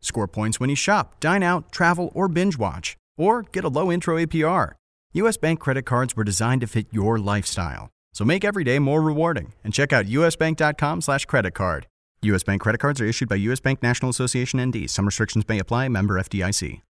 score points when you shop, dine out, travel, or binge watch, or get a low intro APR. U.S. Bank credit cards were designed to fit your lifestyle. So make every day more rewarding and check out usbank.com slash credit card. U.S. Bank credit cards are issued by U.S. Bank National Association ND. Some restrictions may apply. Member FDIC.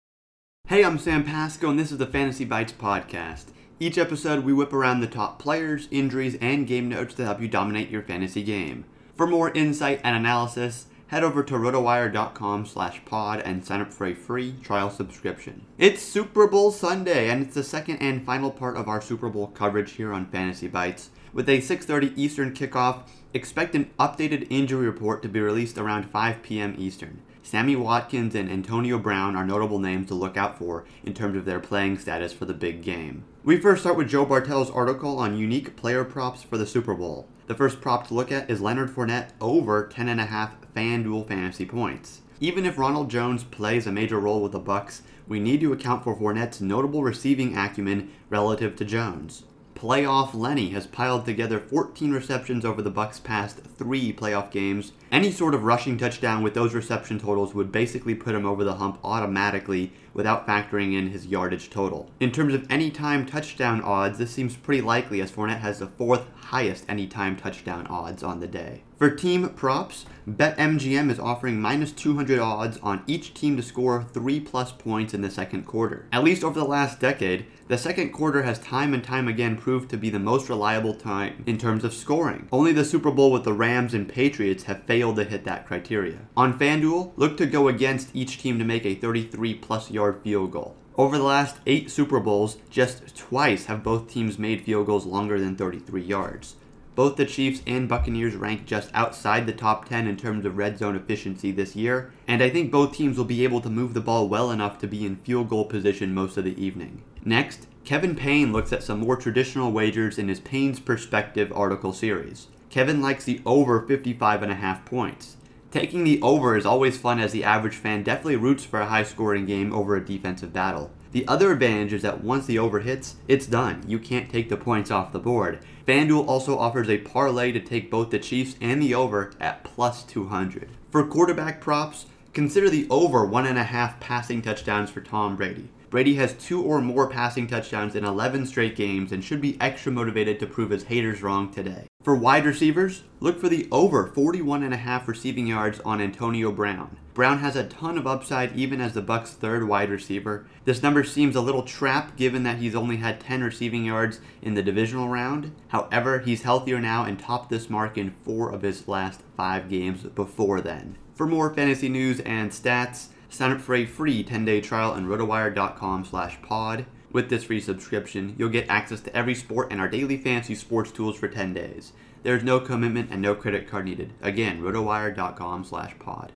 Hey, I'm Sam Pasco, and this is the Fantasy Bites podcast. Each episode, we whip around the top players, injuries, and game notes to help you dominate your fantasy game. For more insight and analysis, head over to rotowire.com slash pod and sign up for a free trial subscription. It's Super Bowl Sunday, and it's the second and final part of our Super Bowl coverage here on Fantasy Bites. With a 6.30 Eastern kickoff, expect an updated injury report to be released around 5 p.m. Eastern. Sammy Watkins and Antonio Brown are notable names to look out for in terms of their playing status for the big game. We first start with Joe Bartel's article on unique player props for the Super Bowl. The first prop to look at is Leonard Fournette over 10.5 FanDuel fantasy points. Even if Ronald Jones plays a major role with the Bucks, we need to account for Fournette's notable receiving acumen relative to Jones. Playoff Lenny has piled together 14 receptions over the Bucks' past 3 playoff games. Any sort of rushing touchdown with those reception totals would basically put him over the hump automatically without factoring in his yardage total. In terms of anytime touchdown odds, this seems pretty likely as Fournette has the fourth highest anytime touchdown odds on the day. For team props, BetMGM is offering minus 200 odds on each team to score 3 plus points in the second quarter. At least over the last decade, the second quarter has time and time again proved to be the most reliable time in terms of scoring. Only the Super Bowl with the Rams and Patriots have failed to hit that criteria. On FanDuel, look to go against each team to make a 33 plus yard field goal. Over the last eight Super Bowls, just twice have both teams made field goals longer than 33 yards. Both the Chiefs and Buccaneers rank just outside the top 10 in terms of red zone efficiency this year, and I think both teams will be able to move the ball well enough to be in field goal position most of the evening. Next, Kevin Payne looks at some more traditional wagers in his Payne's Perspective article series. Kevin likes the over 55.5 points. Taking the over is always fun as the average fan definitely roots for a high scoring game over a defensive battle. The other advantage is that once the over hits, it's done. You can't take the points off the board. FanDuel also offers a parlay to take both the Chiefs and the over at plus 200. For quarterback props, consider the over 1.5 passing touchdowns for Tom Brady. Brady has two or more passing touchdowns in 11 straight games and should be extra motivated to prove his haters wrong today. For wide receivers, look for the over 41.5 receiving yards on Antonio Brown. Brown has a ton of upside even as the Bucks' third wide receiver. This number seems a little trapped given that he's only had 10 receiving yards in the divisional round. However, he's healthier now and topped this mark in 4 of his last 5 games before then. For more fantasy news and stats, Sign up for a free 10-day trial on rotowire.com slash pod. With this free subscription, you'll get access to every sport and our daily fantasy sports tools for 10 days. There is no commitment and no credit card needed. Again, rotowire.com slash pod.